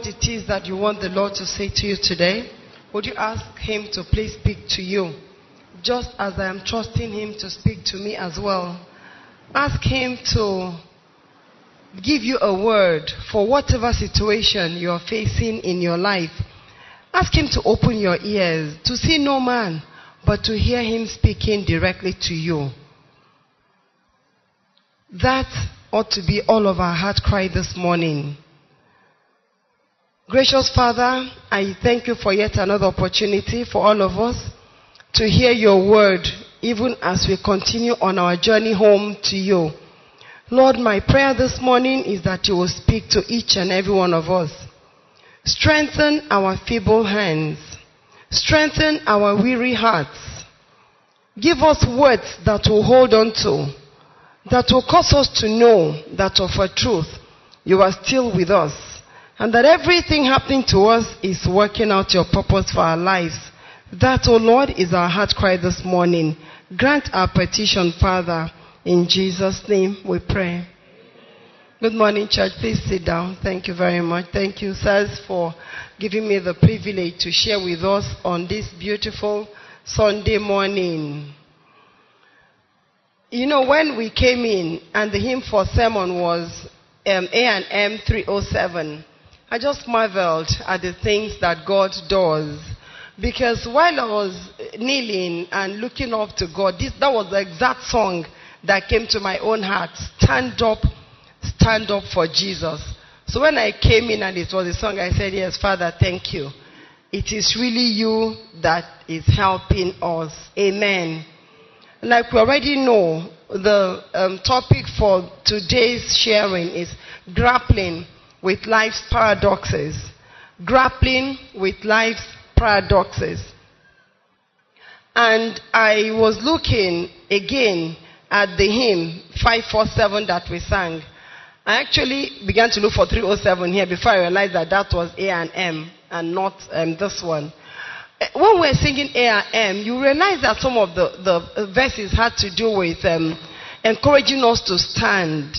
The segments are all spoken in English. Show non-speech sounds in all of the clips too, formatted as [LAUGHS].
what it is that you want the Lord to say to you today? Would you ask Him to please speak to you? Just as I am trusting Him to speak to me as well. Ask Him to give you a word for whatever situation you are facing in your life. Ask Him to open your ears to see no man, but to hear Him speaking directly to you. That ought to be all of our heart cry this morning. Gracious Father, I thank you for yet another opportunity for all of us to hear your word, even as we continue on our journey home to you. Lord, my prayer this morning is that you will speak to each and every one of us. Strengthen our feeble hands. Strengthen our weary hearts. Give us words that will hold on to, that will cause us to know that of a truth you are still with us, and that everything happening to us is working out your purpose for our lives. That, O oh Lord, is our heart cry this morning. Grant our petition, Father. In Jesus' name we pray. Good morning, church. Please sit down. Thank you very much. Thank you, sirs, for giving me the privilege to share with us on this beautiful Sunday morning. You know, when we came in and the hymn for sermon was um, A and M 307, I just marveled at the things that God does. Because while I was kneeling and looking up to God, this, that was the exact song that came to my own heart. Stand up, stand up for Jesus. So when I came in and it was a song, I said, Yes, Father, thank you. It is really you that is helping us. Amen. Like we already know, the um, topic for today's sharing is grappling with life's paradoxes. Grappling with life's paradoxes. And I was looking again at the hymn 547 that we sang. I actually began to look for 307 here before I realized that that was A and M and not um, this one. Eh, when we're singing A and M, you realize that some of the, the verses had to do with um, encouraging us to stand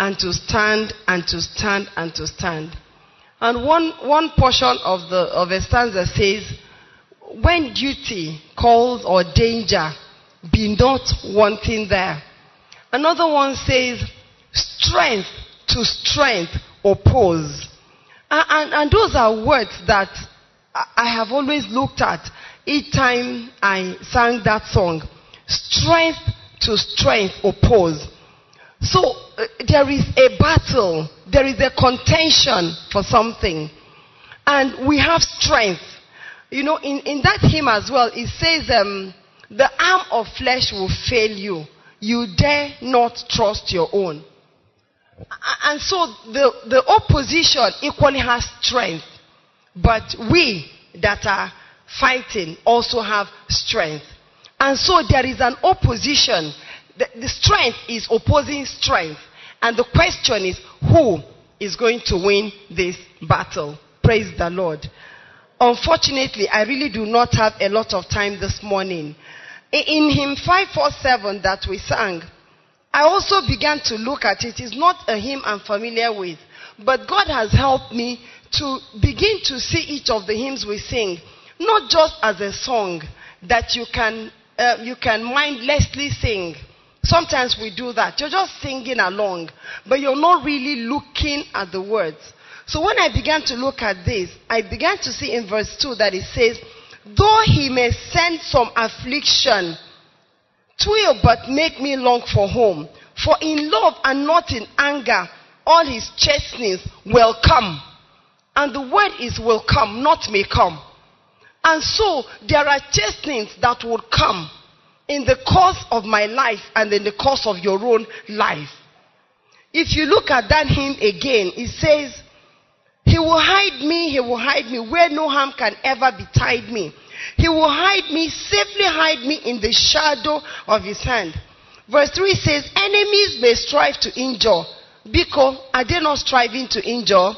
and to stand and to stand and to stand. And one, one portion of, the, of a stanza says, When duty calls or danger, be not wanting there. Another one says, Strength to strength oppose. And, and, and those are words that I have always looked at each time I sang that song. Strength to strength oppose. So uh, there is a battle, there is a contention for something. And we have strength. You know, in, in that hymn as well, it says, um, the arm of flesh will fail you. You dare not trust your own. And so the, the opposition equally has strength. But we that are fighting also have strength. And so there is an opposition. The, the strength is opposing strength. And the question is who is going to win this battle? Praise the Lord. Unfortunately, I really do not have a lot of time this morning. In hymn 547 that we sang, I also began to look at it. It's not a hymn I'm familiar with, but God has helped me to begin to see each of the hymns we sing, not just as a song that you can uh, you can mindlessly sing. Sometimes we do that. You're just singing along, but you're not really looking at the words. So when I began to look at this, I began to see in verse 2 that it says, Though he may send some affliction, twill but make me long for home. For in love and not in anger, all his chastenings will come. And the word is will come, not may come. And so there are chastenings that will come in the course of my life and in the course of your own life. If you look at that hymn again, it says, He will hide me, He will hide me where no harm can ever betide me. He will hide me, safely hide me in the shadow of His hand. Verse 3 says, Enemies may strive to injure. Because are they not striving to injure?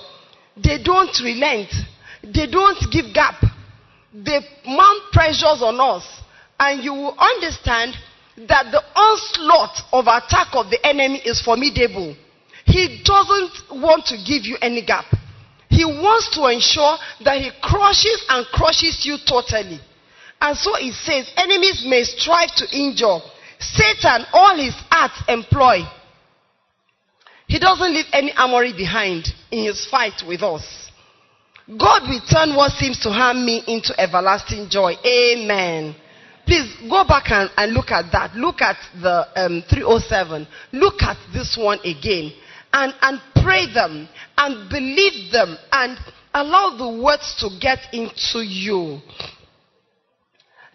They don't relent. They don't give gap they mount pressures on us. And you will understand that the onslaught of attack of the enemy is formidable. He doesn't want to give you any gap. He wants to ensure that he crushes and crushes you totally. And so it says, enemies may strive to injure. Satan, all his arts employ. He doesn't leave any armory behind in his fight with us. God will turn what seems to harm me into everlasting joy. Amen. Please go back and, and look at that. Look at the um, 307. Look at this one again. And, and pray them and believe them and allow the words to get into you.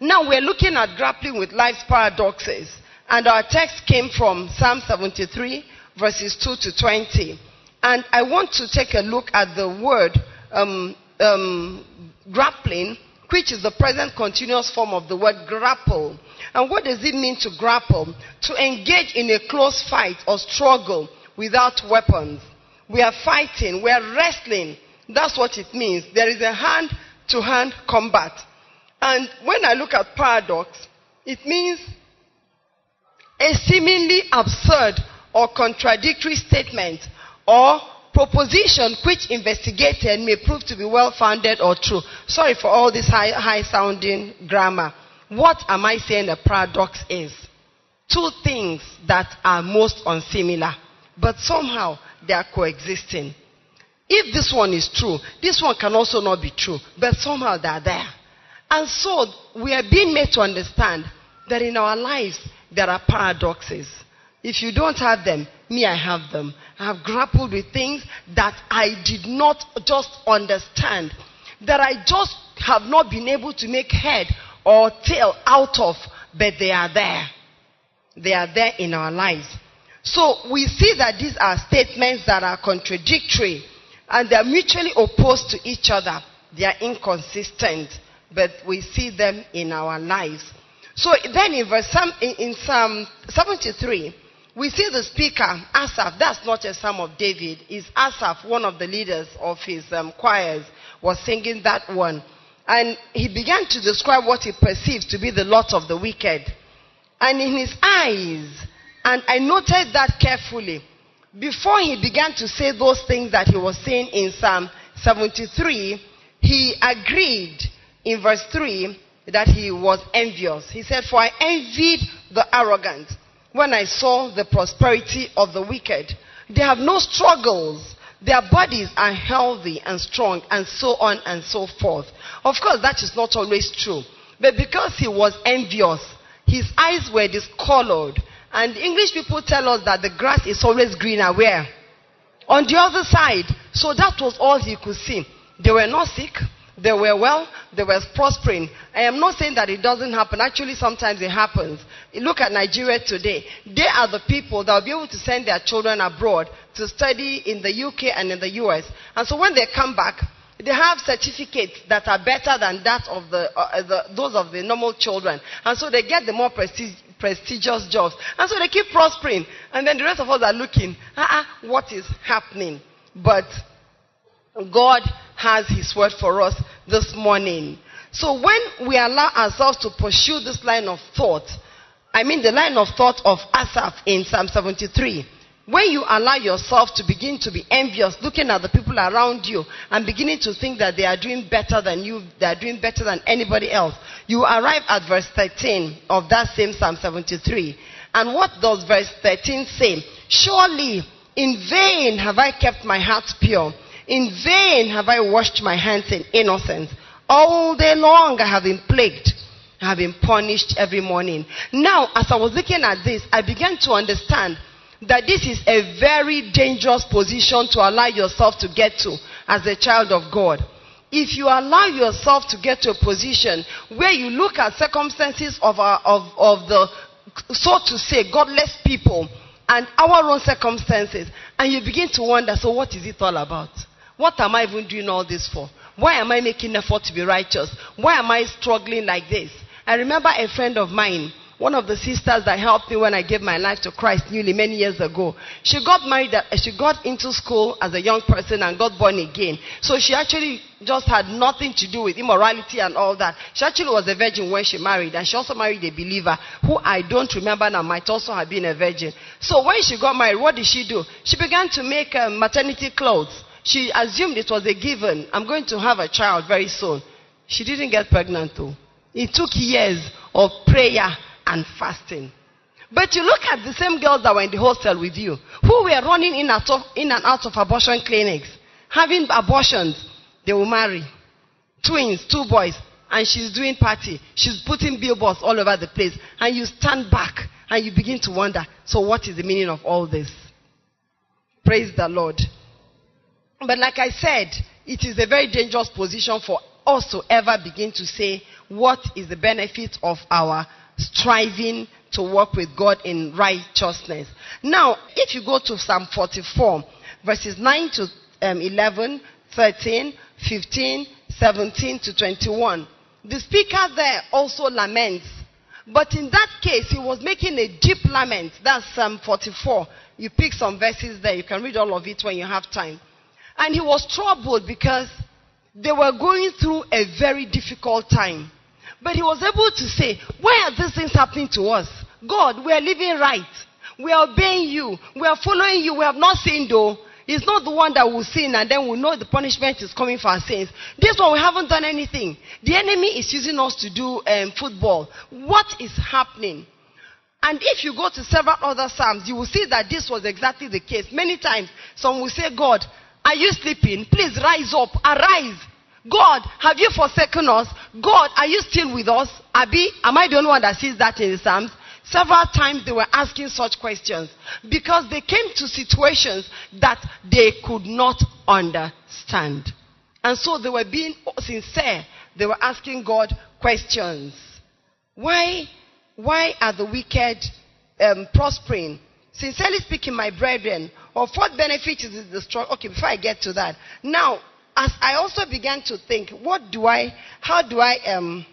Now we're looking at grappling with life's paradoxes. And our text came from Psalm 73, verses 2 to 20. And I want to take a look at the word um, um, grappling, which is the present continuous form of the word grapple. And what does it mean to grapple? To engage in a close fight or struggle without weapons. We are fighting, we are wrestling. That's what it means. There is a hand to hand combat. And when I look at paradox, it means a seemingly absurd or contradictory statement or proposition which investigated may prove to be well founded or true. Sorry for all this high, high sounding grammar. What am I saying a paradox is? Two things that are most unsimilar, but somehow they are coexisting. If this one is true, this one can also not be true, but somehow they are there. And so we are being made to understand that in our lives there are paradoxes. If you don't have them, me, I have them. I have grappled with things that I did not just understand, that I just have not been able to make head or tail out of, but they are there. They are there in our lives. So we see that these are statements that are contradictory and they are mutually opposed to each other. They are inconsistent, but we see them in our lives. So then in verse in Psalm 73, we see the speaker, Asaph, that's not a psalm of David, is Asaph, one of the leaders of his um, choirs, was singing that one. And he began to describe what he perceived to be the lot of the wicked. And in his eyes, and I noted that carefully, before he began to say those things that he was saying in Psalm 73, he agreed in verse 3 that he was envious. He said, For I envied the arrogant when I saw the prosperity of the wicked. They have no struggles. Their bodies are healthy and strong, and so on and so forth. Of course, that is not always true. But because he was envious, his eyes were discolored. And English people tell us that the grass is always greener where? On the other side. So that was all he could see. They were not sick. They were well, they were prospering. I am not saying that it doesn't happen. Actually, sometimes it happens. Look at Nigeria today. They are the people that will be able to send their children abroad to study in the UK and in the US. And so when they come back, they have certificates that are better than that of the, uh, uh, the those of the normal children. And so they get the more prestige, prestigious jobs. And so they keep prospering. And then the rest of us are looking, uh-uh, what is happening? But God has His word for us this morning. So when we allow ourselves to pursue this line of thought, I mean the line of thought of Asaph in Psalm 73, when you allow yourself to begin to be envious, looking at the people around you and beginning to think that they are doing better than you, they are doing better than anybody else, you arrive at verse 13 of that same Psalm 73. And what does verse 13 say? Surely in vain have I kept my heart pure in vain have I washed my hands in innocence. All day long I have been plagued. I have been punished every morning. Now, as I was looking at this, I began to understand that this is a very dangerous position to allow yourself to get to as a child of God. If you allow yourself to get to a position where you look at circumstances of, our, of, of the, so to say, godless people and our own circumstances, and you begin to wonder, so what is it all about? What am I even doing all this for? Why am I making effort to be righteous? Why am I struggling like this? I remember a friend of mine, one of the sisters that helped me when I gave my life to Christ newly many years ago. She got married, uh, she got into school as a young person and got born again. So she actually just had nothing to do with immorality and all that. She actually was a virgin when she married and she also married a believer who I don't remember now might also have been a virgin. So when she got married, what did she do? She began to make uh, maternity clothes. She assumed it was a given. I'm going to have a child very soon. She didn't get pregnant though. It took years of prayer and fasting. But you look at the same girls that were in the hostel with you, who were running in, in and out of abortion clinics, having abortions, they will marry. Twins, two boys, and she's doing party. She's putting billboards all over the place. And you stand back and you begin to wonder, so what is the meaning of all this? Praise the Lord. But like I said, it is a very dangerous position for us to ever begin to say, what is the benefit of our striving to work with God in righteousness? Now, if you go to Psalm 44, verses 9 to um, 11, 13, 15, 17 to 21, the speaker there also laments. But in that case, he was making a deep lament. That's Psalm 44. You pick some verses there. You can read all of it when you have time. And he was troubled because they were going through a very difficult time. But he was able to say, Why are these things happening to us? God, we are living right. We are obeying you. We are following you. We have not sinned though. It's not the one that will sin and then we know the punishment is coming for our sins. This one, we haven't done anything. The enemy is using us to do um, football. What is happening? And if you go to several other Psalms, you will see that this was exactly the case. Many times, some will say, God, are you sleeping? Please rise up. Arise. God, have you forsaken us? God, are you still with us? Abi, am I the only one that sees that in the Psalms? Several times they were asking such questions because they came to situations that they could not understand. And so they were being sincere. They were asking God questions. Why, why are the wicked um, prospering? Sincerely speaking, my brethren, of what benefit is the strong? Okay, before I get to that. Now, as I also began to think, what do I, how do I um,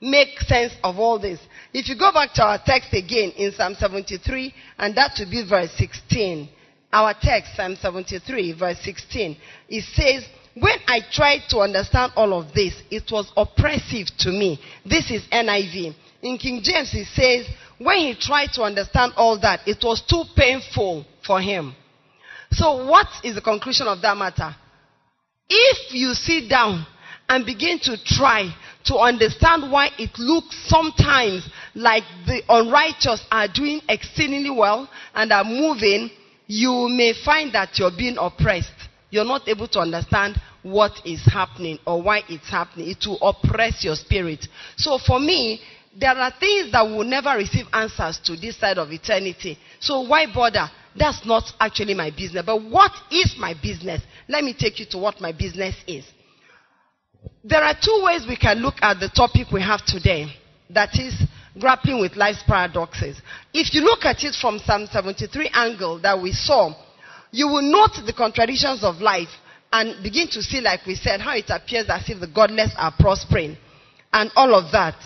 make sense of all this? If you go back to our text again in Psalm 73, and that to be verse 16. Our text, Psalm 73, verse 16, it says, When I tried to understand all of this, it was oppressive to me. This is NIV. In King James, it says, when he tried to understand all that, it was too painful for him. So, what is the conclusion of that matter? If you sit down and begin to try to understand why it looks sometimes like the unrighteous are doing exceedingly well and are moving, you may find that you're being oppressed. You're not able to understand what is happening or why it's happening. It will oppress your spirit. So for me, there are things that will never receive answers to this side of eternity. So why bother? That's not actually my business. But what is my business? Let me take you to what my business is. There are two ways we can look at the topic we have today. That is grappling with life's paradoxes. If you look at it from Psalm 73 angle that we saw, you will note the contradictions of life and begin to see, like we said, how it appears as if the godless are prospering and all of that.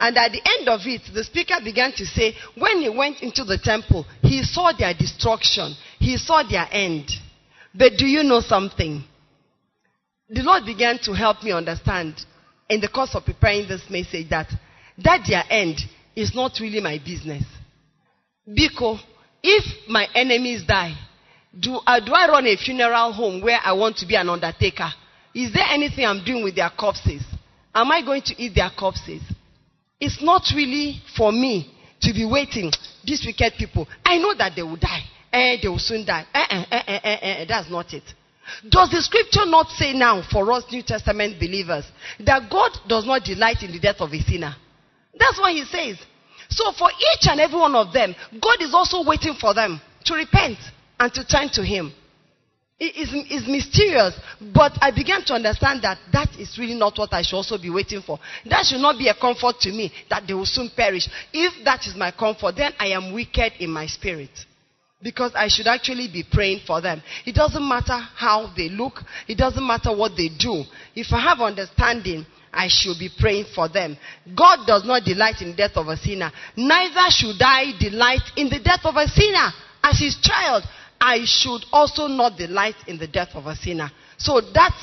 And at the end of it, the speaker began to say, when he went into the temple, he saw their destruction, he saw their end. But do you know something? The Lord began to help me understand in the course of preparing this message that that their end is not really my business. Because if my enemies die, do, uh, do I run a funeral home where I want to be an undertaker? Is there anything I'm doing with their corpses? Am I going to eat their corpses? It's not really for me to be waiting. These wicked people, I know that they will die. Eh, they will soon die. Eh, eh, eh, eh, eh, eh, that's not it. Does the scripture not say now for us New Testament believers that God does not delight in the death of a sinner? That's what he says. So for each and every one of them, God is also waiting for them to repent and to turn to him. It is, is mysterious, but I began to understand that that is really not what I should also be waiting for. That should not be a comfort to me that they will soon perish. If that is my comfort, then I am wicked in my spirit. Because I should actually be praying for them. It doesn't matter how they look, it doesn't matter what they do. If I have understanding, I should be praying for them. God does not delight in the death of a sinner. Neither should I delight in the death of a sinner as his child. I should also not delight in the death of a sinner. So that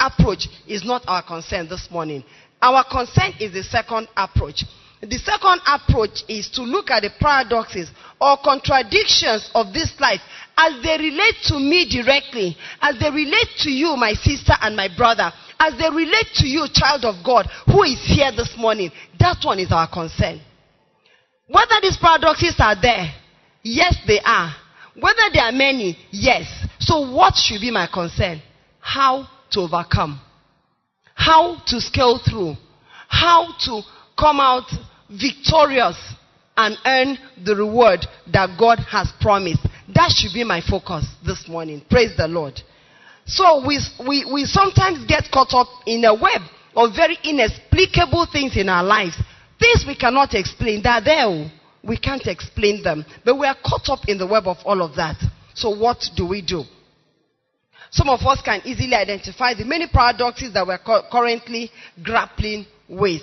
approach is not our concern this morning. Our concern is the second approach. The second approach is to look at the paradoxes or contradictions of this life as they relate to me directly, as they relate to you, my sister and my brother, as they relate to you, child of God, who is here this morning. That one is our concern. Whether these paradoxes are there, yes, they are. Whether there are many, yes. So, what should be my concern? How to overcome, how to scale through, how to come out victorious and earn the reward that God has promised. That should be my focus this morning. Praise the Lord. So we, we, we sometimes get caught up in a web of very inexplicable things in our lives. Things we cannot explain. They're there. Oh. We can't explain them. But we are caught up in the web of all of that. So what do we do? Some of us can easily identify the many paradoxes that we're currently grappling with.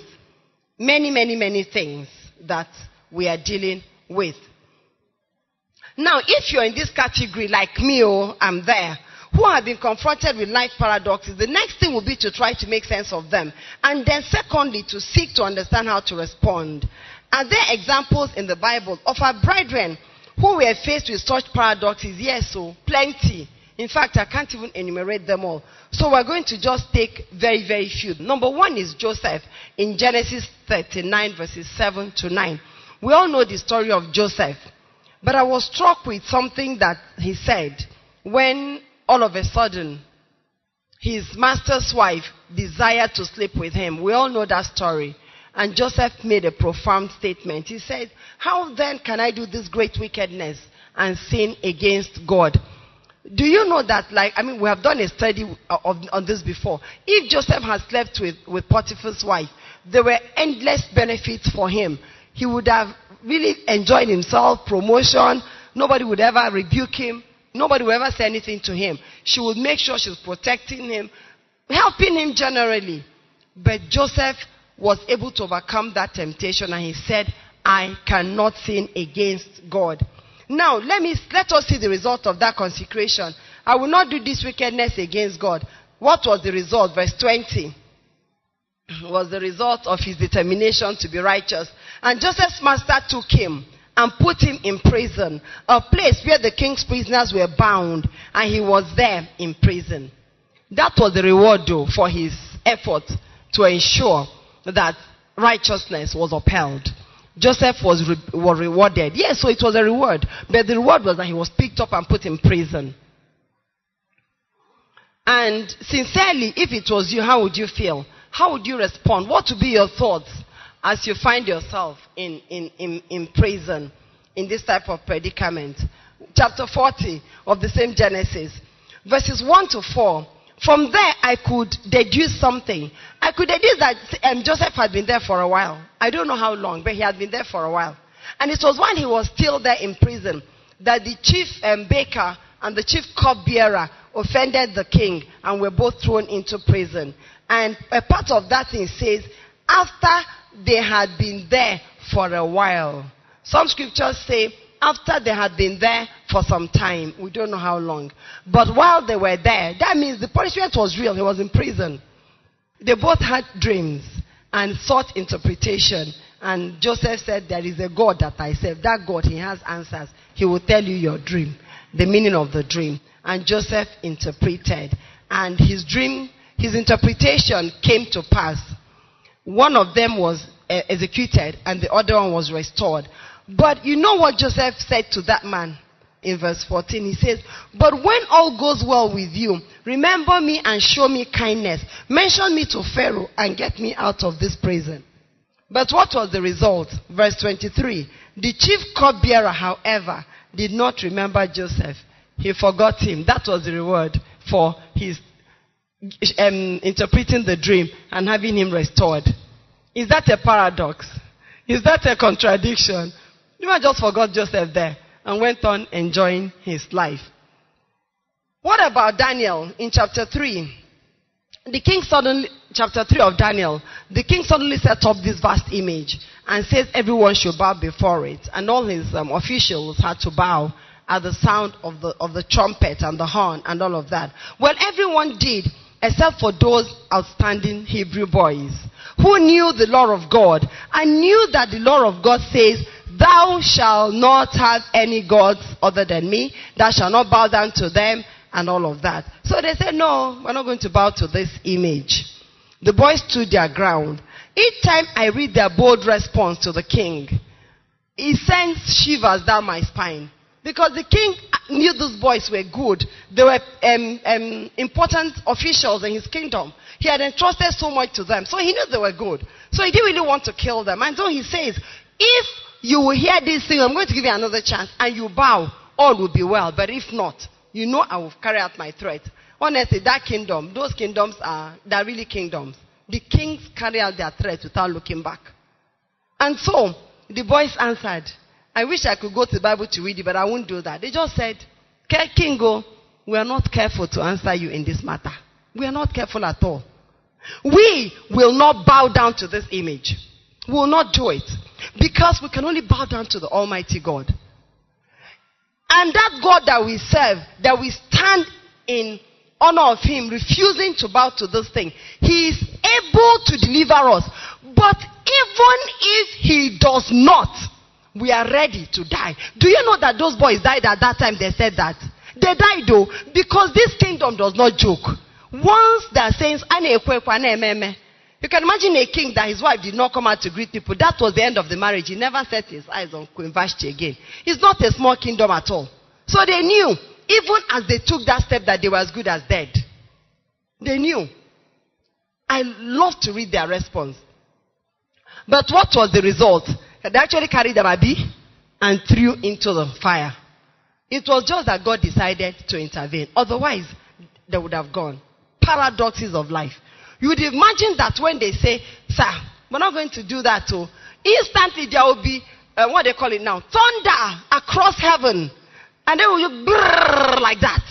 Many, many, many things that we are dealing with. Now, if you're in this category like me, oh, I'm there, who have been confronted with life paradoxes, the next thing will be to try to make sense of them. And then, secondly, to seek to understand how to respond. Are there examples in the Bible of our brethren who were faced with such paradoxes? Yes, so oh, plenty. In fact, I can't even enumerate them all. So we're going to just take very, very few. Number one is Joseph in Genesis 39, verses 7 to 9. We all know the story of Joseph. But I was struck with something that he said when all of a sudden his master's wife desired to sleep with him. We all know that story. And Joseph made a profound statement. He said, How then can I do this great wickedness and sin against God? Do you know that, like, I mean, we have done a study uh, of, on this before. If Joseph had slept with, with Potiphar's wife, there were endless benefits for him. He would have really enjoyed himself, promotion. Nobody would ever rebuke him. Nobody would ever say anything to him. She would make sure she's protecting him, helping him generally. But Joseph was able to overcome that temptation and he said, I cannot sin against God. Now, let me let us see the result of that consecration. I will not do this wickedness against God. What was the result? Verse 20 was the result of his determination to be righteous. And Joseph's master took him and put him in prison, a place where the king's prisoners were bound, and he was there in prison. That was the reward, though, for his effort to ensure that righteousness was upheld. Joseph was, re- was rewarded. Yes, so it was a reward. But the reward was that he was picked up and put in prison. And sincerely, if it was you, how would you feel? How would you respond? What would be your thoughts as you find yourself in, in, in, in prison, in this type of predicament? Chapter 40 of the same Genesis, verses 1 to 4 from there, I could deduce something. I could deduce that um, Joseph had been there for a while. I don't know how long, but he had been there for a while. And it was when he was still there in prison that the chief um, baker and the chief cupbearer offended the king and were both thrown into prison. And a part of that thing says, after they had been there for a while. Some scriptures say after they had been there for some time. We don't know how long. But while they were there, that means the punishment was real. He was in prison. They both had dreams and sought interpretation. And Joseph said, There is a God that I serve. That God, he has answers. He will tell you your dream, the meaning of the dream. And Joseph interpreted. And his dream, his interpretation came to pass. One of them was uh, executed, and the other one was restored. But you know what Joseph said to that man in verse 14? He says, But when all goes well with you, remember me and show me kindness. Mention me to Pharaoh and get me out of this prison. But what was the result? Verse 23. The chief cupbearer, however, did not remember Joseph. He forgot him. That was the reward for his um, interpreting the dream and having him restored. Is that a paradox? Is that a contradiction? Might just forgot Joseph there and went on enjoying his life. What about Daniel in chapter 3? The king suddenly, chapter 3 of Daniel, the king suddenly set up this vast image and says everyone should bow before it. And all his um, officials had to bow at the sound of the, of the trumpet and the horn and all of that. Well, everyone did. except for those outstanding Hebrew boys who knew the law of God and knew that the law of God says, Thou shalt not have any gods other than me, thou shalt not bow down to them, and all of that. So they said, No, we're not going to bow to this image. The boys stood their ground. Each time I read their bold response to the king, it sends shivers down my spine. Because the king knew those boys were good. They were um, um, important officials in his kingdom. He had entrusted so much to them. So he knew they were good. So he didn't really want to kill them. And so he says, if you will hear this thing, I'm going to give you another chance, and you bow, all will be well. But if not, you know I will carry out my threat. Honestly, that kingdom, those kingdoms are, they're really kingdoms. The kings carry out their threat without looking back. And so, the boys answered, I wish I could go to the Bible to read it, but I won't do that. They just said, Kingo, we are not careful to answer you in this matter. We are not careful at all. We will not bow down to this image. We will not do it. Because we can only bow down to the Almighty God. And that God that we serve, that we stand in honor of Him, refusing to bow to this thing, He is able to deliver us. But even if He does not, we are ready to die. Do you know that those boys died at that time? They said that. They died though, because this kingdom does not joke. Once they are saying, you can imagine a king that his wife did not come out to greet people. That was the end of the marriage. He never set his eyes on Queen Vashti again. It's not a small kingdom at all. So they knew, even as they took that step, that they were as good as dead. They knew. I love to read their response. But what was the result? They actually carried the baby and threw into the fire. It was just that God decided to intervene. Otherwise, they would have gone. Paradoxes of life. You would imagine that when they say, Sir, we're not going to do that, too. Instantly there will be, uh, what they call it now, thunder across heaven. And they will brrr like that.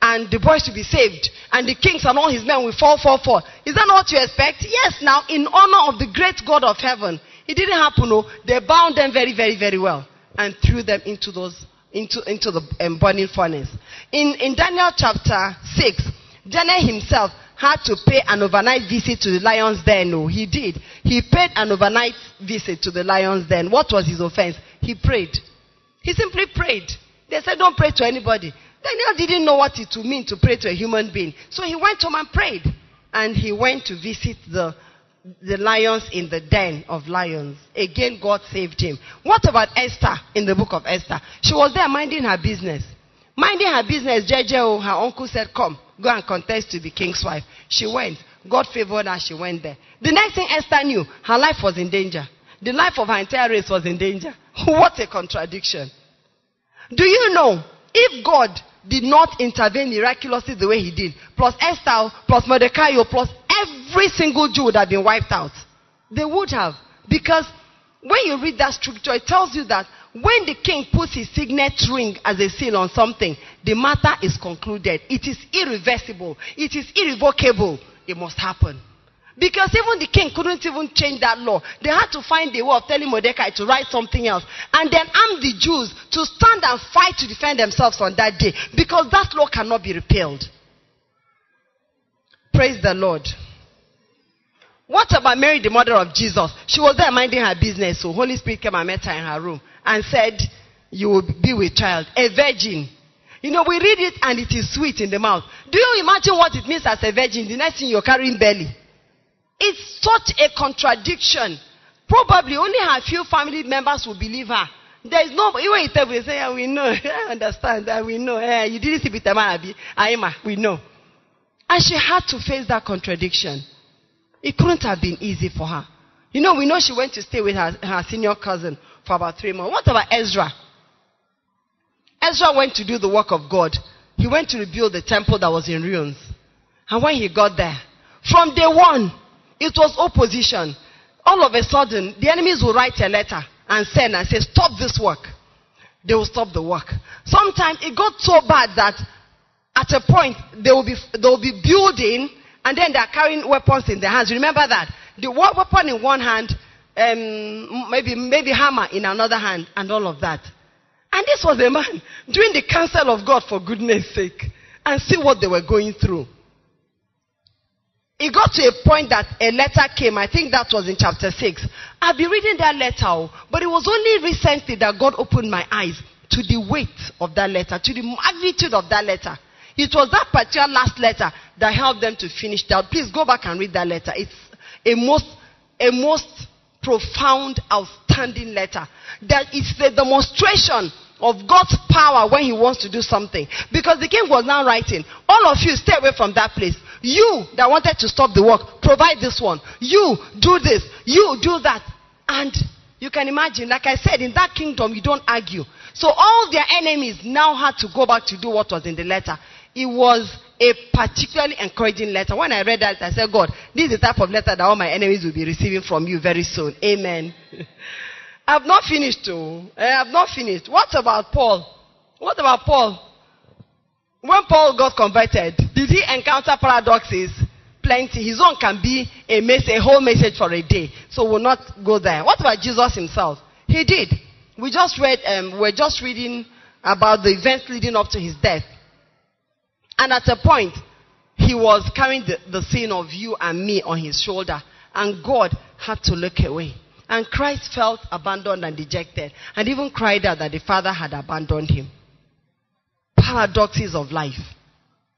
And the boys will be saved. And the kings and all his men will fall, fall, fall. Is that not what you expect? Yes, now, in honor of the great God of heaven. It didn't happen, no. They bound them very, very, very well. And threw them into those, into, into the um, burning furnace. In, in Daniel chapter 6, Daniel himself had to pay an overnight visit to the lion's den. No, he did. He paid an overnight visit to the lion's den. What was his offense? He prayed. He simply prayed. They said, Don't pray to anybody. Daniel didn't know what it would mean to pray to a human being. So he went home and prayed. And he went to visit the, the lions in the den of lions. Again, God saved him. What about Esther in the book of Esther? She was there minding her business. Minding her business, JJ, oh, her uncle said, Come, go and contest to be king's wife. She went. God favored her, she went there. The next thing Esther knew, her life was in danger. The life of her entire race was in danger. [LAUGHS] what a contradiction. Do you know, if God did not intervene miraculously the way he did, plus Esther, plus Mordecai, plus every single Jew would have been wiped out. They would have. Because when you read that scripture, it tells you that when the king puts his signet ring as a seal on something, the matter is concluded. It is irreversible. It is irrevocable. It must happen. Because even the king couldn't even change that law. They had to find a way of telling Mordecai to write something else. And then arm the Jews to stand and fight to defend themselves on that day. Because that law cannot be repealed. Praise the Lord. What about Mary, the mother of Jesus? She was there minding her business. So Holy Spirit came and met her in her room and said, You will be with child, a virgin. You know, we read it and it is sweet in the mouth. Do you imagine what it means as a virgin? The next thing you're carrying belly. It's such a contradiction. Probably only her few family members will believe her. There is no, even if they say, yeah, we know, [LAUGHS] I understand, that we know. Yeah, you didn't see Peter Marabi, Aima, we know. And she had to face that contradiction. It couldn't have been easy for her. You know, we know she went to stay with her, her senior cousin for about three months. What about Ezra? Ezra went to do the work of God. He went to rebuild the temple that was in ruins. And when he got there, from day one, it was opposition. All of a sudden, the enemies will write a letter and send and say, Stop this work. They will stop the work. Sometimes it got so bad that at a point they will be, they will be building and then they are carrying weapons in their hands. Remember that? The weapon in one hand um, maybe, maybe hammer in another hand, and all of that. And this was a man doing the counsel of God for goodness sake. And see what they were going through. it got to a point that a letter came. I think that was in chapter 6. I've been reading that letter, oh, but it was only recently that God opened my eyes to the weight of that letter, to the magnitude of that letter. It was that particular last letter that helped them to finish that. Please go back and read that letter. It's a most, a most profound, outstanding letter. That is the demonstration of God's power when He wants to do something. Because the king was now writing, All of you stay away from that place. You that wanted to stop the work, provide this one. You do this. You do that. And you can imagine, like I said, in that kingdom, you don't argue. So all their enemies now had to go back to do what was in the letter. It was a particularly encouraging letter. When I read that, I said, God, this is the type of letter that all my enemies will be receiving from you very soon. Amen. [LAUGHS] I've not finished, too. I have not finished. What about Paul? What about Paul? When Paul got converted, did he encounter paradoxes? Plenty. His own can be a message, a whole message for a day. So we'll not go there. What about Jesus himself? He did. We just read, um, we're just reading about the events leading up to his death. And at a point, he was carrying the, the sin of you and me on his shoulder. And God had to look away. And Christ felt abandoned and dejected. And even cried out that the Father had abandoned him. Paradoxes of life.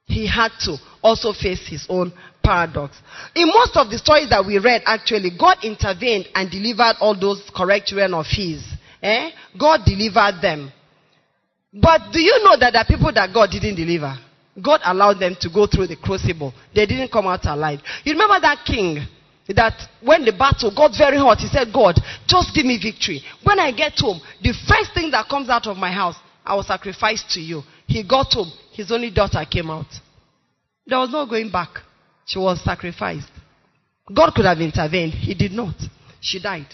He had to also face his own paradox. In most of the stories that we read, actually, God intervened and delivered all those correct children of his. Eh? God delivered them. But do you know that there are people that God didn't deliver? God allowed them to go through the crucible. They didn't come out alive. You remember that king that when the battle got very hot, he said, God, just give me victory. When I get home, the first thing that comes out of my house, I will sacrifice to you. He got home. His only daughter came out. There was no going back. She was sacrificed. God could have intervened. He did not. She died.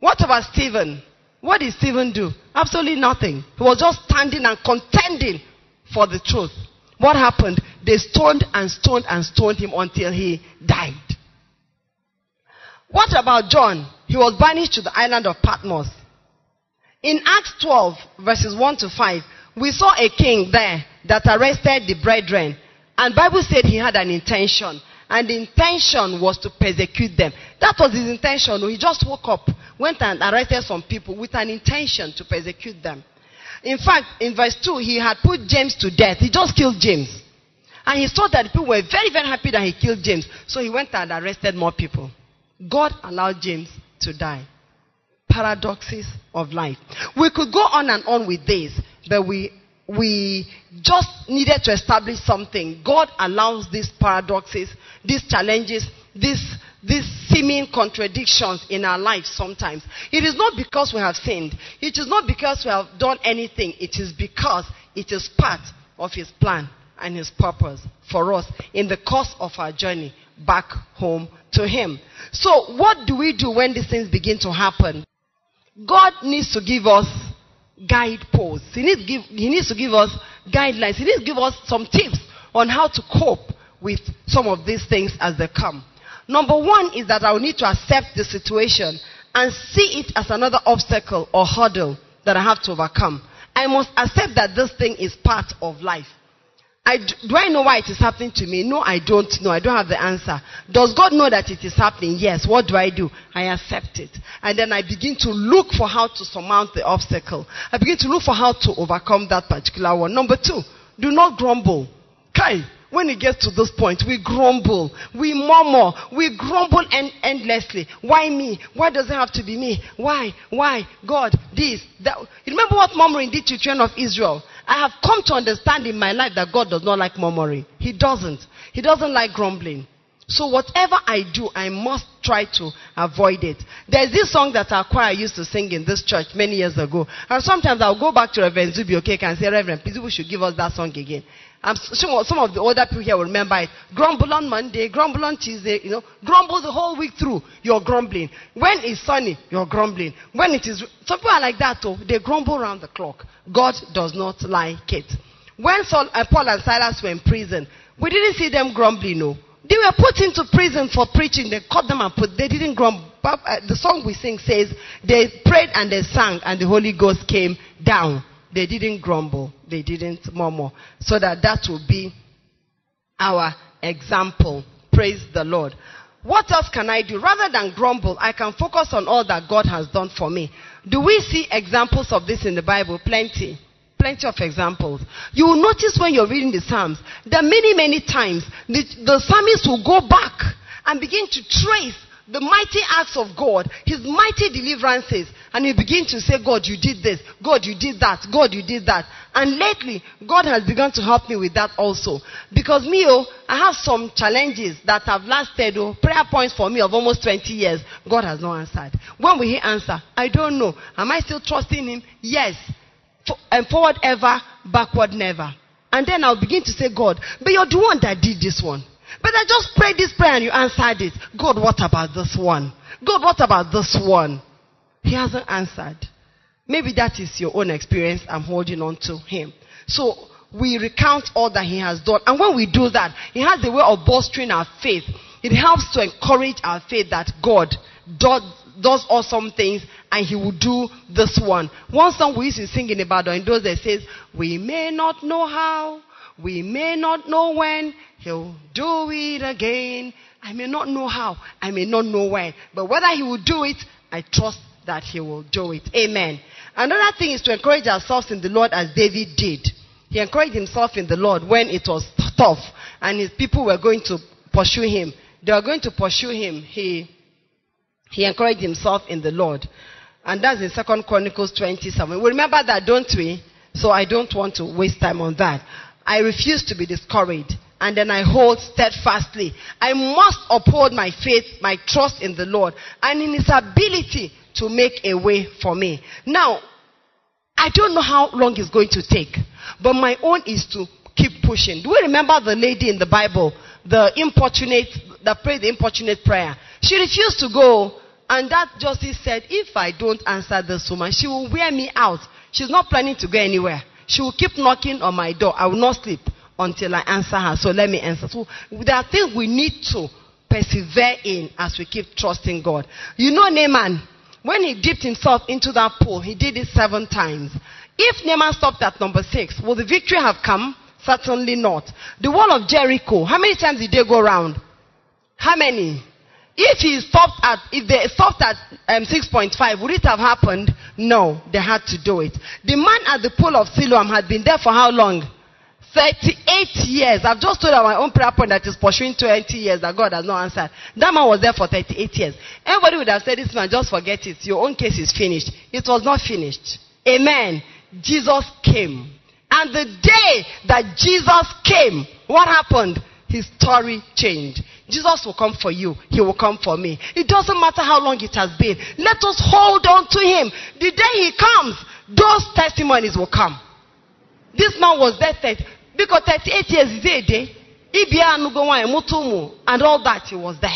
What about Stephen? What did Stephen do? Absolutely nothing. He was just standing and contending for the truth. What happened? They stoned and stoned and stoned him until he died. What about John? He was banished to the island of Patmos. In Acts 12, verses 1 to 5, we saw a king there that arrested the brethren. And Bible said he had an intention. And the intention was to persecute them. That was his intention. He just woke up, went and arrested some people with an intention to persecute them. In fact, in verse 2, he had put James to death. He just killed James. And he saw that people were very, very happy that he killed James. So he went and arrested more people. God allowed James to die. Paradoxes of life. We could go on and on with this, but we we just needed to establish something. God allows these paradoxes, these challenges, these, these seeming contradictions in our lives sometimes. It is not because we have sinned. It is not because we have done anything. It is because it is part of His plan and His purpose for us in the course of our journey back home to Him. So, what do we do when these things begin to happen? God needs to give us guideposts. He needs, give, he needs to give us guidelines. He needs to give us some tips on how to cope with some of these things as they come. Number one is that I will need to accept the situation and see it as another obstacle or hurdle that I have to overcome. I must accept that this thing is part of life. I, do I know why it is happening to me? No, I don't know. I don't have the answer. Does God know that it is happening? Yes. What do I do? I accept it. And then I begin to look for how to surmount the obstacle. I begin to look for how to overcome that particular one. Number two, do not grumble. Kai, when it gets to this point, we grumble, we murmur, we grumble end- endlessly. Why me? Why does it have to be me? Why? Why? God, this, that. Remember what murmuring did to the children of Israel? I have come to understand in my life that God does not like murmuring. He doesn't. He doesn't like grumbling. So whatever I do, I must try to avoid it. There's this song that our choir used to sing in this church many years ago. And sometimes I'll go back to Reverend Zubi okay, and say, Reverend, please we should give us that song again. Sure some of the older people here will remember it. Grumble on Monday, grumble on Tuesday, you know, grumble the whole week through. You're grumbling. When it's sunny, you're grumbling. When it is, some people are like that too. They grumble around the clock. God does not like it. When Saul, uh, Paul and Silas were in prison, we didn't see them grumbling, no. They were put into prison for preaching. They caught them and put, they didn't grumble. Uh, the song we sing says, they prayed and they sang and the Holy Ghost came down. They didn't grumble. They didn't murmur. So that that will be our example. Praise the Lord. What else can I do? Rather than grumble, I can focus on all that God has done for me. Do we see examples of this in the Bible? Plenty. Plenty of examples. You will notice when you're reading the Psalms that many, many times the, the psalmist will go back and begin to trace the mighty acts of God, His mighty deliverances, and you begin to say, God, you did this, God, you did that, God, you did that. And lately, God has begun to help me with that also. Because me, oh, I have some challenges that have lasted, oh, prayer points for me of almost 20 years. God has not answered. When will He answer? I don't know. Am I still trusting Him? Yes. And forward ever, backward never. And then I'll begin to say, God, but you're the one that did this one. But I just prayed this prayer and you answered it. God, what about this one? God, what about this one? He hasn't answered. Maybe that is your own experience. I'm holding on to him. So we recount all that he has done. And when we do that, he has a way of bolstering our faith. It helps to encourage our faith that God does, does awesome things and he will do this one. One song we used to sing in Ibadan in those days says, We may not know how, we may not know when, He'll do it again. I may not know how, I may not know when, but whether He will do it, I trust that He will do it. Amen. Another thing is to encourage ourselves in the Lord as David did. He encouraged himself in the Lord when it was tough and his people were going to pursue him. They were going to pursue him. He, he encouraged himself in the Lord. And that's in Second Chronicles 27. We remember that, don't we? So I don't want to waste time on that. I refuse to be discouraged and then I hold steadfastly. I must uphold my faith, my trust in the Lord, and in His ability to make a way for me. Now, I don't know how long it's going to take, but my own is to keep pushing. Do we remember the lady in the Bible, the importunate, that prayed the importunate prayer? She refused to go, and that justice said, if I don't answer this woman, she will wear me out. She's not planning to go anywhere. She will keep knocking on my door. I will not sleep until I answer her. So let me answer. So there are things we need to persevere in as we keep trusting God. You know Naaman, when he dipped himself into that pool, he did it seven times. If Naaman stopped at number six, will the victory have come? Certainly not. The wall of Jericho, how many times did they go around? How many? If he stopped at, if they stopped at um, 6.5, would it have happened? No, they had to do it. The man at the pool of Siloam had been there for how long? 38 years. I've just told my own prayer point that is pursuing 20 years that God has not answered. That man was there for 38 years. Everybody would have said, This man, just forget it. Your own case is finished. It was not finished. Amen. Jesus came. And the day that Jesus came, what happened? His story changed. Jesus will come for you. He will come for me. It doesn't matter how long it has been. Let us hold on to him. The day he comes, those testimonies will come. This man was there because 38 years is a day. And all that, he was there.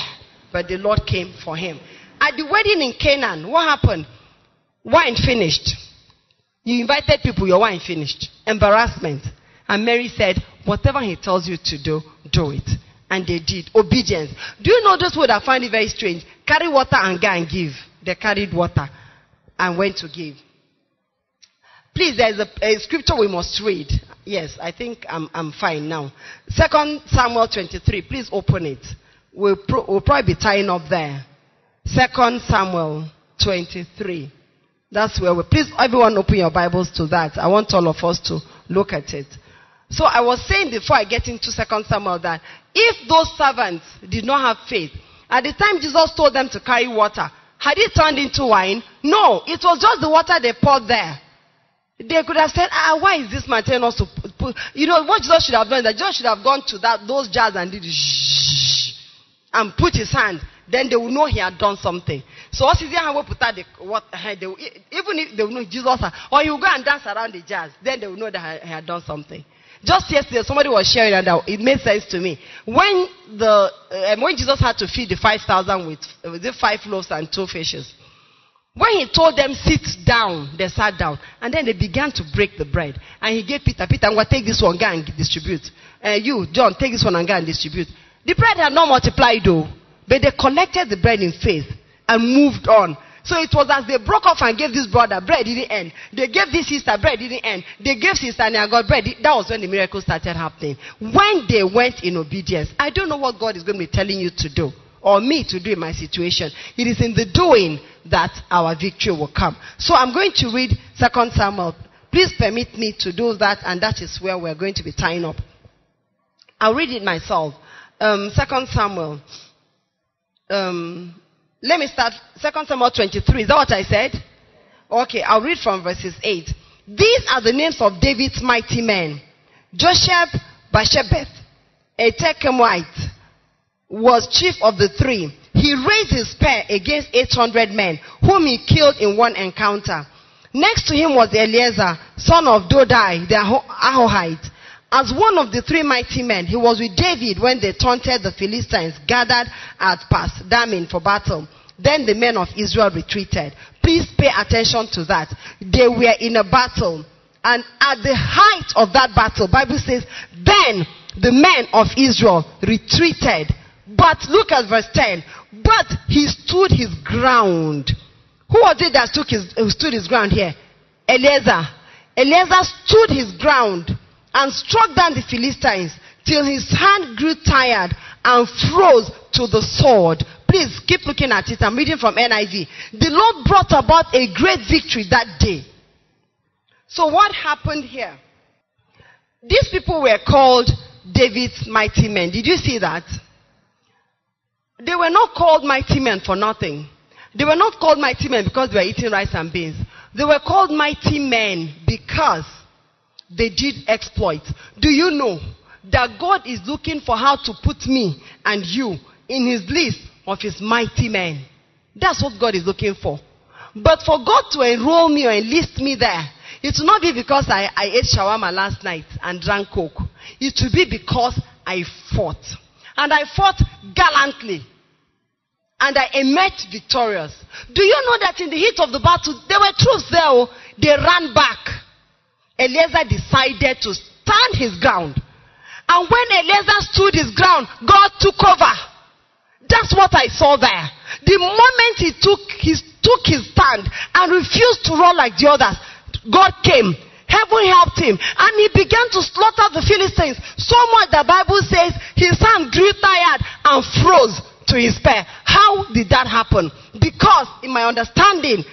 But the Lord came for him. At the wedding in Canaan, what happened? Wine finished. You invited people, your wine finished. Embarrassment. And Mary said, Whatever he tells you to do, do it. And they did. Obedience. Do you know those who that find it very strange? Carry water and go and give. They carried water and went to give. Please, there's a, a, scripture we must read. Yes, I think I'm, I'm fine now. Second Samuel 23. Please open it. We'll, pro, we'll probably be tying up there. Second Samuel 23. That's where we. Please, everyone, open your Bibles to that. I want all of us to look at it. So I was saying before I get into Second Samuel that if those servants did not have faith, at the time Jesus told them to carry water, had it turned into wine? No, it was just the water they poured there. They could have said, ah, why is this man telling us to put, you know, what Jesus should have done, that Jesus should have gone to that, those jars and did shh, and put his hand. Then they would know he had done something. So what is how we put out the eh, even if they would know Jesus, or you go and dance around the jars, then they would know that he had done something. Just yesterday, somebody was sharing and it made sense to me. When the uh, when Jesus had to feed the five thousand with, with the five loaves and two fishes, when he told them, sit down, they sat down. And then they began to break the bread. And he gave Peter, Peter, I'm going to take this one, go and distribute. Uh, you, John, take this one and go and distribute. The bread had not multiplied though. But they collected the bread in faith and moved on. So it was as they broke off and gave this brother bread didn't end. They gave this sister bread didn't end. They gave sister and I got bread. That was when the miracle started happening. When they went in obedience, I don't know what God is going to be telling you to do or me to do in my situation. It is in the doing that our victory will come. So I'm going to read Second Samuel. Please permit me to do that, and that is where we're going to be tying up. I'll read it myself. Um, Second Samuel. Um, let me start. Second Samuel 23. Is that what I said? Okay, I'll read from verses 8. These are the names of David's mighty men. Josheb Basshebeth, a Techemite, was chief of the three. He raised his spear against 800 men, whom he killed in one encounter. Next to him was Eleazar, son of Dodai, the Ahohite. As one of the three mighty men, he was with David when they taunted the Philistines gathered at Pas Dammim for battle. Then the men of Israel retreated. Please pay attention to that. They were in a battle. And at the height of that battle, Bible says, then the men of Israel retreated. But look at verse 10. But he stood his ground. Who was it that stood his, stood his ground here? Eleazar. Eleazar stood his ground and struck down the Philistines till his hand grew tired and froze to the sword. Please keep looking at it. I'm reading from NIV. The Lord brought about a great victory that day. So what happened here? These people were called David's mighty men. Did you see that? They were not called mighty men for nothing. They were not called mighty men because they were eating rice and beans. They were called mighty men because they did exploits. Do you know that God is looking for how to put me and you in his list of his mighty men? That's what God is looking for. But for God to enroll me or enlist me there, it will not be because I, I ate shawarma last night and drank coke. It will be because I fought. And I fought gallantly. And I emerged victorious. Do you know that in the heat of the battle, there were troops there. Oh, they ran back. Eliezer decided to stand his ground. And when Eliezer stood his ground, God took over. That's what I saw there. The moment he took his, took his stand and refused to run like the others, God came. Heaven helped him. And he began to slaughter the Philistines. So much the Bible says his hand grew tired and froze to his spear. How did that happen? Because, in my understanding,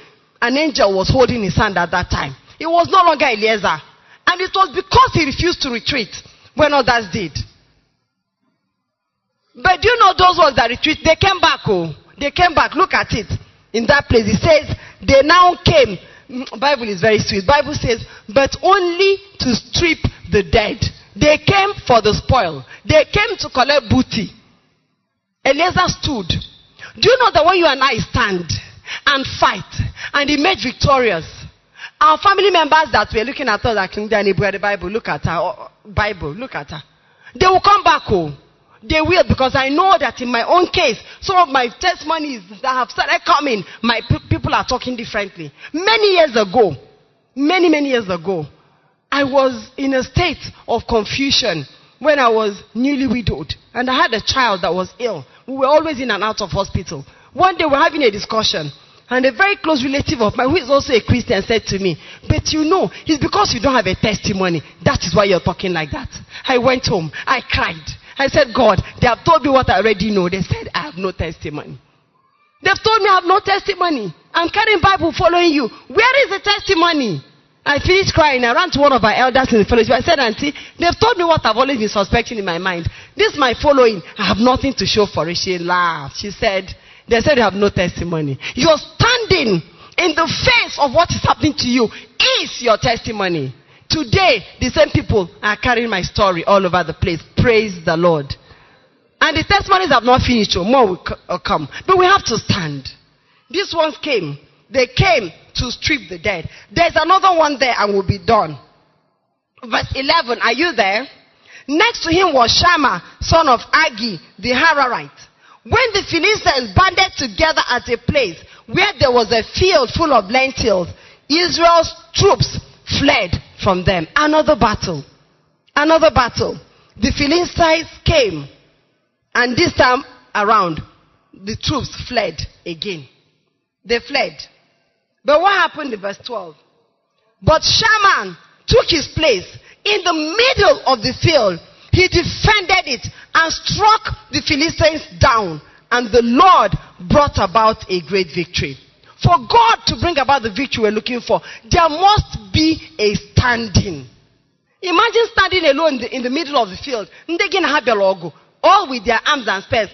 an angel was holding his hand at that time. It was no longer Eliezer. And it was because he refused to retreat when others did. But do you know those ones that retreat? They came back. Oh, they came back. Look at it. In that place, it says they now came. Mm, Bible is very sweet. Bible says, but only to strip the dead. They came for the spoil. They came to collect booty. Eliezer stood. Do you know that when you and I stand and fight and emerge victorious, our family members that were looking at us like Danny the Bible, look at her, oh, Bible, look at her. They will come back home. They will because I know that in my own case, some of my testimonies that have started coming, my people are talking differently. Many years ago, many, many years ago, I was in a state of confusion when I was newly widowed and I had a child that was ill. We were always in and out of hospital. One day we were having a discussion and a very close relative of mine, who is also a Christian, said to me, But you know, it's because you don't have a testimony. That is why you're talking like that. I went home. I cried. I said, God, they have told me what I already know. They said, I have no testimony. They've told me I have no testimony. I'm carrying Bible following you. Where is the testimony? I finished crying. I ran to one of our elders in the fellowship. I said, Auntie, they've told me what I've always been suspecting in my mind. This my following. I have nothing to show for it. She laughed. She said, they said they have no testimony. You're standing in the face of what is happening to you is your testimony. Today, the same people are carrying my story all over the place. Praise the Lord. And the testimonies have not finished, so more will uh, come. But we have to stand. These ones came. They came to strip the dead. There's another one there and will be done. Verse 11, are you there? Next to him was Shammah, son of Agee, the Hararite. When the Philistines banded together at a place where there was a field full of lentils, Israel's troops fled from them. Another battle. Another battle. The Philistines came, and this time around, the troops fled again. They fled. But what happened in verse 12? But Shammah took his place in the middle of the field. He defended it and struck the Philistines down. And the Lord brought about a great victory. For God to bring about the victory we're looking for, there must be a standing. Imagine standing alone in the, in the middle of the field. All with their arms and spears.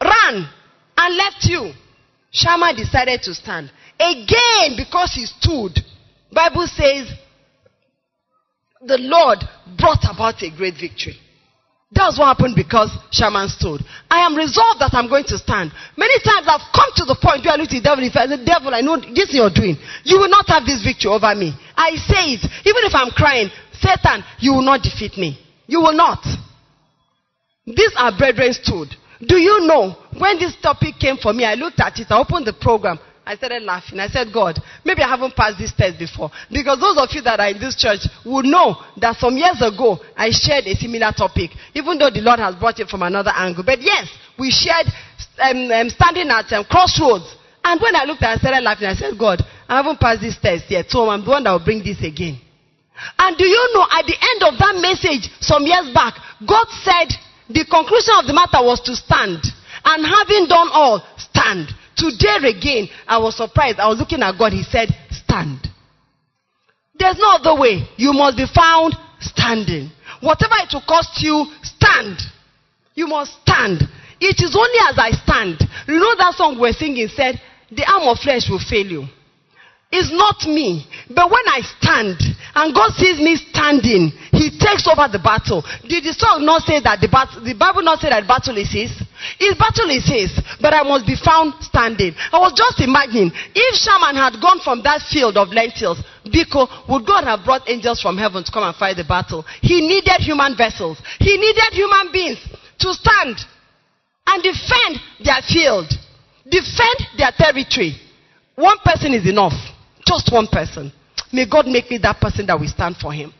Ran and left you. Shammah decided to stand. Again, because he stood, Bible says the Lord brought about a great victory. That's what happened because Shammah stood. I am resolved that I'm going to stand. Many times I've come to the point where I look to the devil. I say, devil, I know this you're doing. You will not have this victory over me. I say it. Even if I'm crying, Satan, you will not defeat me. You will not. These are brethren stood. Do you know when this topic came for me? I looked at it. I opened the program. I started laughing. I said, God, maybe I haven't passed this test before. Because those of you that are in this church would know that some years ago I shared a similar topic, even though the Lord has brought it from another angle. But yes, we shared um, um, standing at um, crossroads. And when I looked at it, I started laughing. I said, God, I haven't passed this test yet, so I'm the one that will bring this again. And do you know, at the end of that message some years back, God said the conclusion of the matter was to stand. And having done all, stand. Today again, I was surprised. I was looking at God. He said, Stand. There's no other way. You must be found standing. Whatever it will cost you, stand. You must stand. It is only as I stand. You know that song we're singing said, The arm of flesh will fail you. It's not me. But when I stand and God sees me standing, He takes over the battle. Did the song not say that the the Bible not say that the battle is His? His battle is His, but I must be found standing. I was just imagining if Shammah had gone from that field of lentils, Biko, would God have brought angels from heaven to come and fight the battle? He needed human vessels. He needed human beings to stand and defend their field, defend their territory. One person is enough. Just one person. May God make me that person that will stand for him.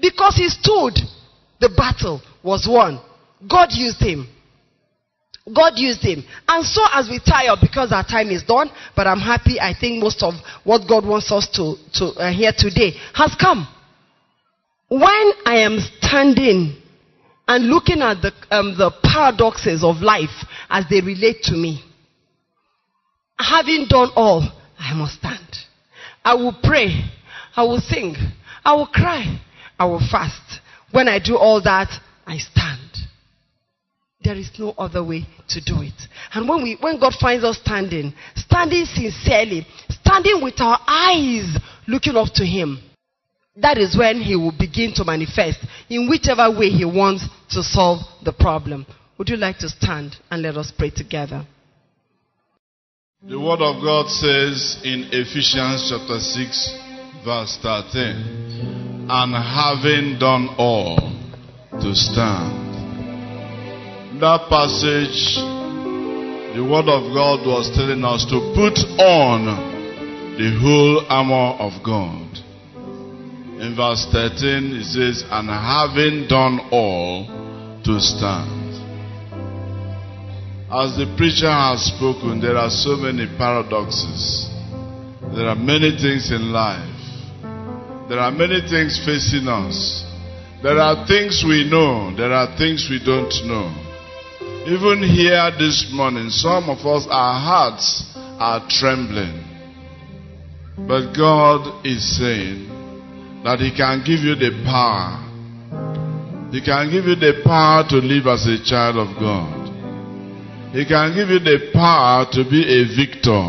Because he stood, the battle was won. God used him. God used him. And so, as we tire, because our time is done, but I'm happy, I think most of what God wants us to, to uh, hear today has come. When I am standing and looking at the, um, the paradoxes of life as they relate to me, having done all, I must stand. I will pray. I will sing. I will cry. I will fast. When I do all that, I stand. There is no other way to do it. And when we, when God finds us standing, standing sincerely, standing with our eyes looking up to Him, that is when He will begin to manifest in whichever way He wants to solve the problem. Would you like to stand and let us pray together? The Word of God says in Ephesians chapter 6, verse 13, and having done all to stand. That passage, the Word of God was telling us to put on the whole armor of God. In verse 13, it says, and having done all to stand. As the preacher has spoken, there are so many paradoxes. There are many things in life. There are many things facing us. There are things we know. There are things we don't know. Even here this morning, some of us, our hearts are trembling. But God is saying that He can give you the power. He can give you the power to live as a child of God. He can give you the power to be a victor.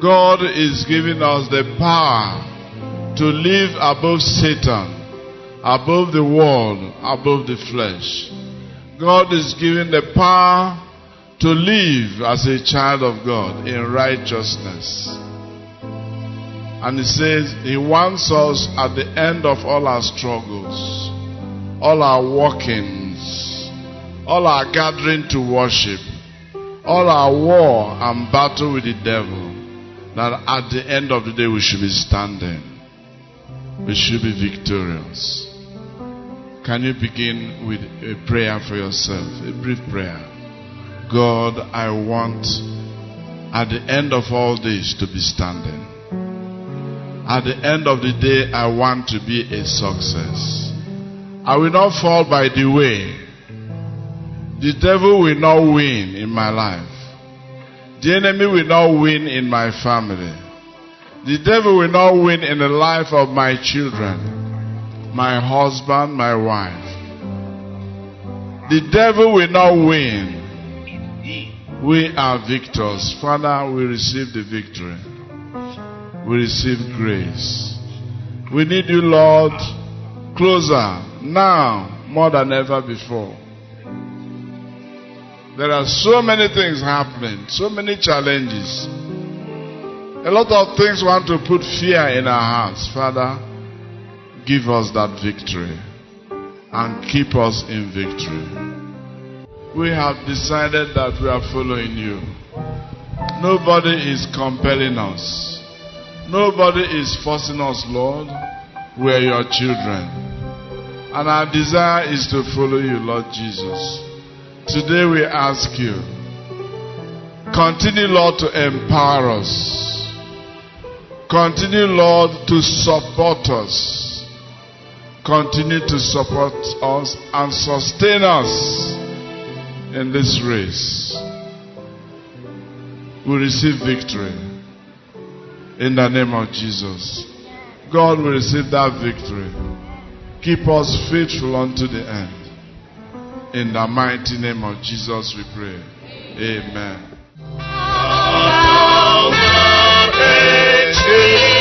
God is giving us the power to live above Satan, above the world, above the flesh. God is giving the power to live as a child of God in righteousness. And He says He wants us at the end of all our struggles, all our walkings, all our gathering to worship, all our war and battle with the devil, that at the end of the day we should be standing. We should be victorious. Can you begin with a prayer for yourself? A brief prayer. God, I want at the end of all this to be standing. At the end of the day, I want to be a success. I will not fall by the way. The devil will not win in my life. The enemy will not win in my family. The devil will not win in the life of my children, my husband, my wife. The devil will not win. We are victors. Father, we receive the victory. We receive grace. We need you, Lord, closer now more than ever before. There are so many things happening, so many challenges. A lot of things want to put fear in our hearts. Father, give us that victory and keep us in victory. We have decided that we are following you. Nobody is compelling us. Nobody is forcing us, Lord. We are your children. And our desire is to follow you, Lord Jesus. Today we ask you, continue, Lord, to empower us. Continue, Lord, to support us continue to support us and sustain us in this race. We receive victory in the name of Jesus. God will receive that victory. Keep us faithful unto the end. In the mighty name of Jesus, we pray. Amen. Amen.